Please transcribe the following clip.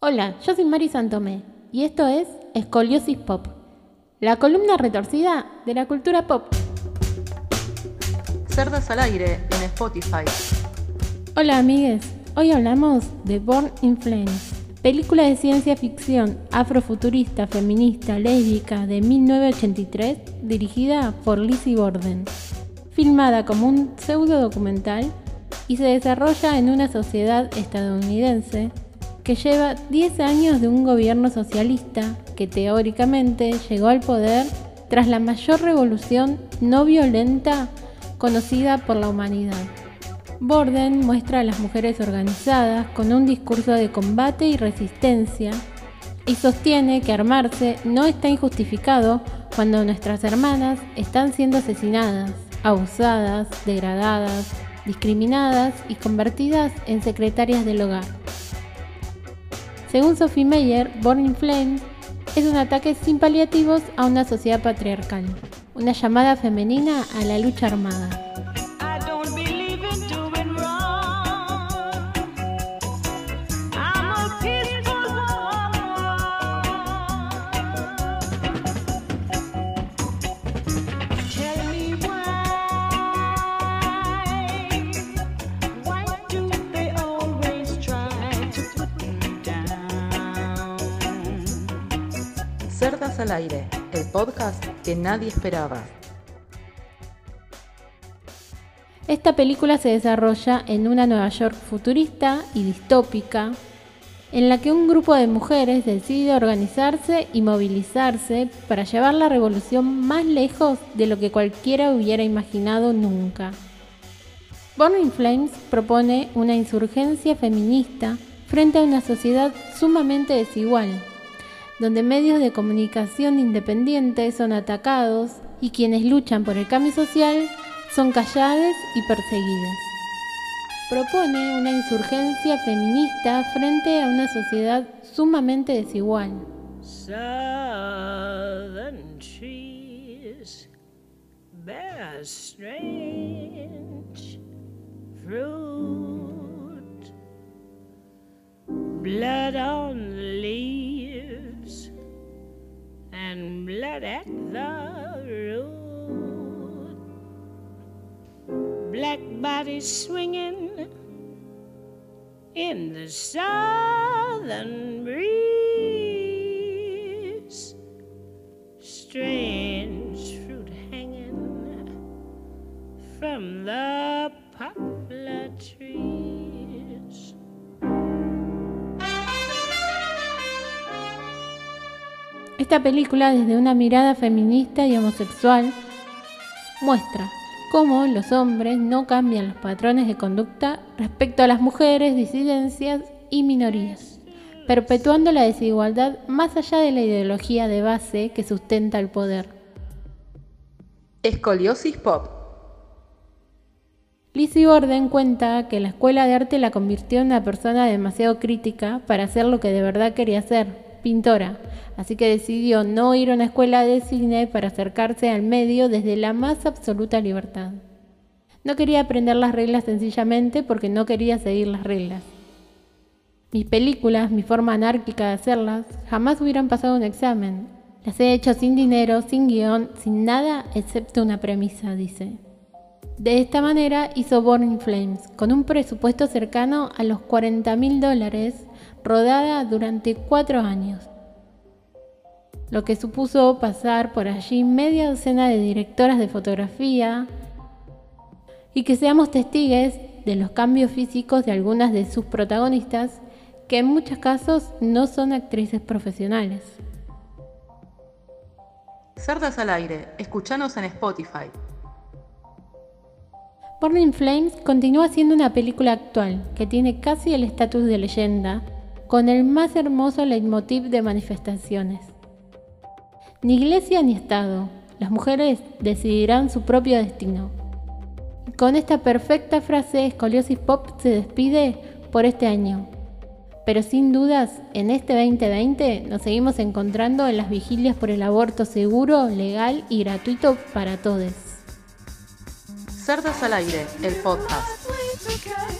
Hola, yo soy Mari Santomé y esto es Escoliosis Pop, la columna retorcida de la cultura pop. Cerdas al aire en Spotify. Hola amigues, hoy hablamos de Born in Flames, película de ciencia ficción afrofuturista, feminista, lésbica de 1983 dirigida por Lizzie Borden, filmada como un pseudo documental y se desarrolla en una sociedad estadounidense que lleva 10 años de un gobierno socialista que teóricamente llegó al poder tras la mayor revolución no violenta conocida por la humanidad. Borden muestra a las mujeres organizadas con un discurso de combate y resistencia y sostiene que armarse no está injustificado cuando nuestras hermanas están siendo asesinadas, abusadas, degradadas, discriminadas y convertidas en secretarias del hogar. Según Sophie Meyer, Born in Flames es un ataque sin paliativos a una sociedad patriarcal, una llamada femenina a la lucha armada. Al aire, el podcast que nadie esperaba. Esta película se desarrolla en una Nueva York futurista y distópica, en la que un grupo de mujeres decide organizarse y movilizarse para llevar la revolución más lejos de lo que cualquiera hubiera imaginado nunca. Burning Flames propone una insurgencia feminista frente a una sociedad sumamente desigual, donde medios de comunicación independientes son atacados y quienes luchan por el cambio social son callados y perseguidos. Propone una insurgencia feminista frente a una sociedad sumamente desigual. blood Black bodies swinging in the southern breeze. Strange fruit hanging from the poplar trees. Esta película, desde una mirada feminista y homosexual, muestra cómo los hombres no cambian los patrones de conducta respecto a las mujeres, disidencias y minorías, perpetuando la desigualdad más allá de la ideología de base que sustenta el poder. Escoliosis Pop. Lizzie Borden cuenta que la escuela de arte la convirtió en una persona demasiado crítica para hacer lo que de verdad quería ser, pintora, así que decidió no ir a una escuela de cine para acercarse al medio desde la más absoluta libertad. No quería aprender las reglas sencillamente porque no quería seguir las reglas. Mis películas, mi forma anárquica de hacerlas, jamás hubieran pasado un examen. Las he hecho sin dinero, sin guion, sin nada excepto una premisa, dice. De esta manera hizo Born Flames, con un presupuesto cercano a los 40 mil dólares rodada durante cuatro años, lo que supuso pasar por allí media docena de directoras de fotografía y que seamos testigos de los cambios físicos de algunas de sus protagonistas, que en muchos casos no son actrices profesionales. Cerdas al aire, escuchanos en Spotify. Burning Flames continúa siendo una película actual que tiene casi el estatus de leyenda con el más hermoso leitmotiv de manifestaciones. Ni iglesia ni Estado, las mujeres decidirán su propio destino. con esta perfecta frase, Escoliosis Pop se despide por este año. Pero sin dudas, en este 2020 nos seguimos encontrando en las vigilias por el aborto seguro, legal y gratuito para todos. Cerdas al aire, el podcast.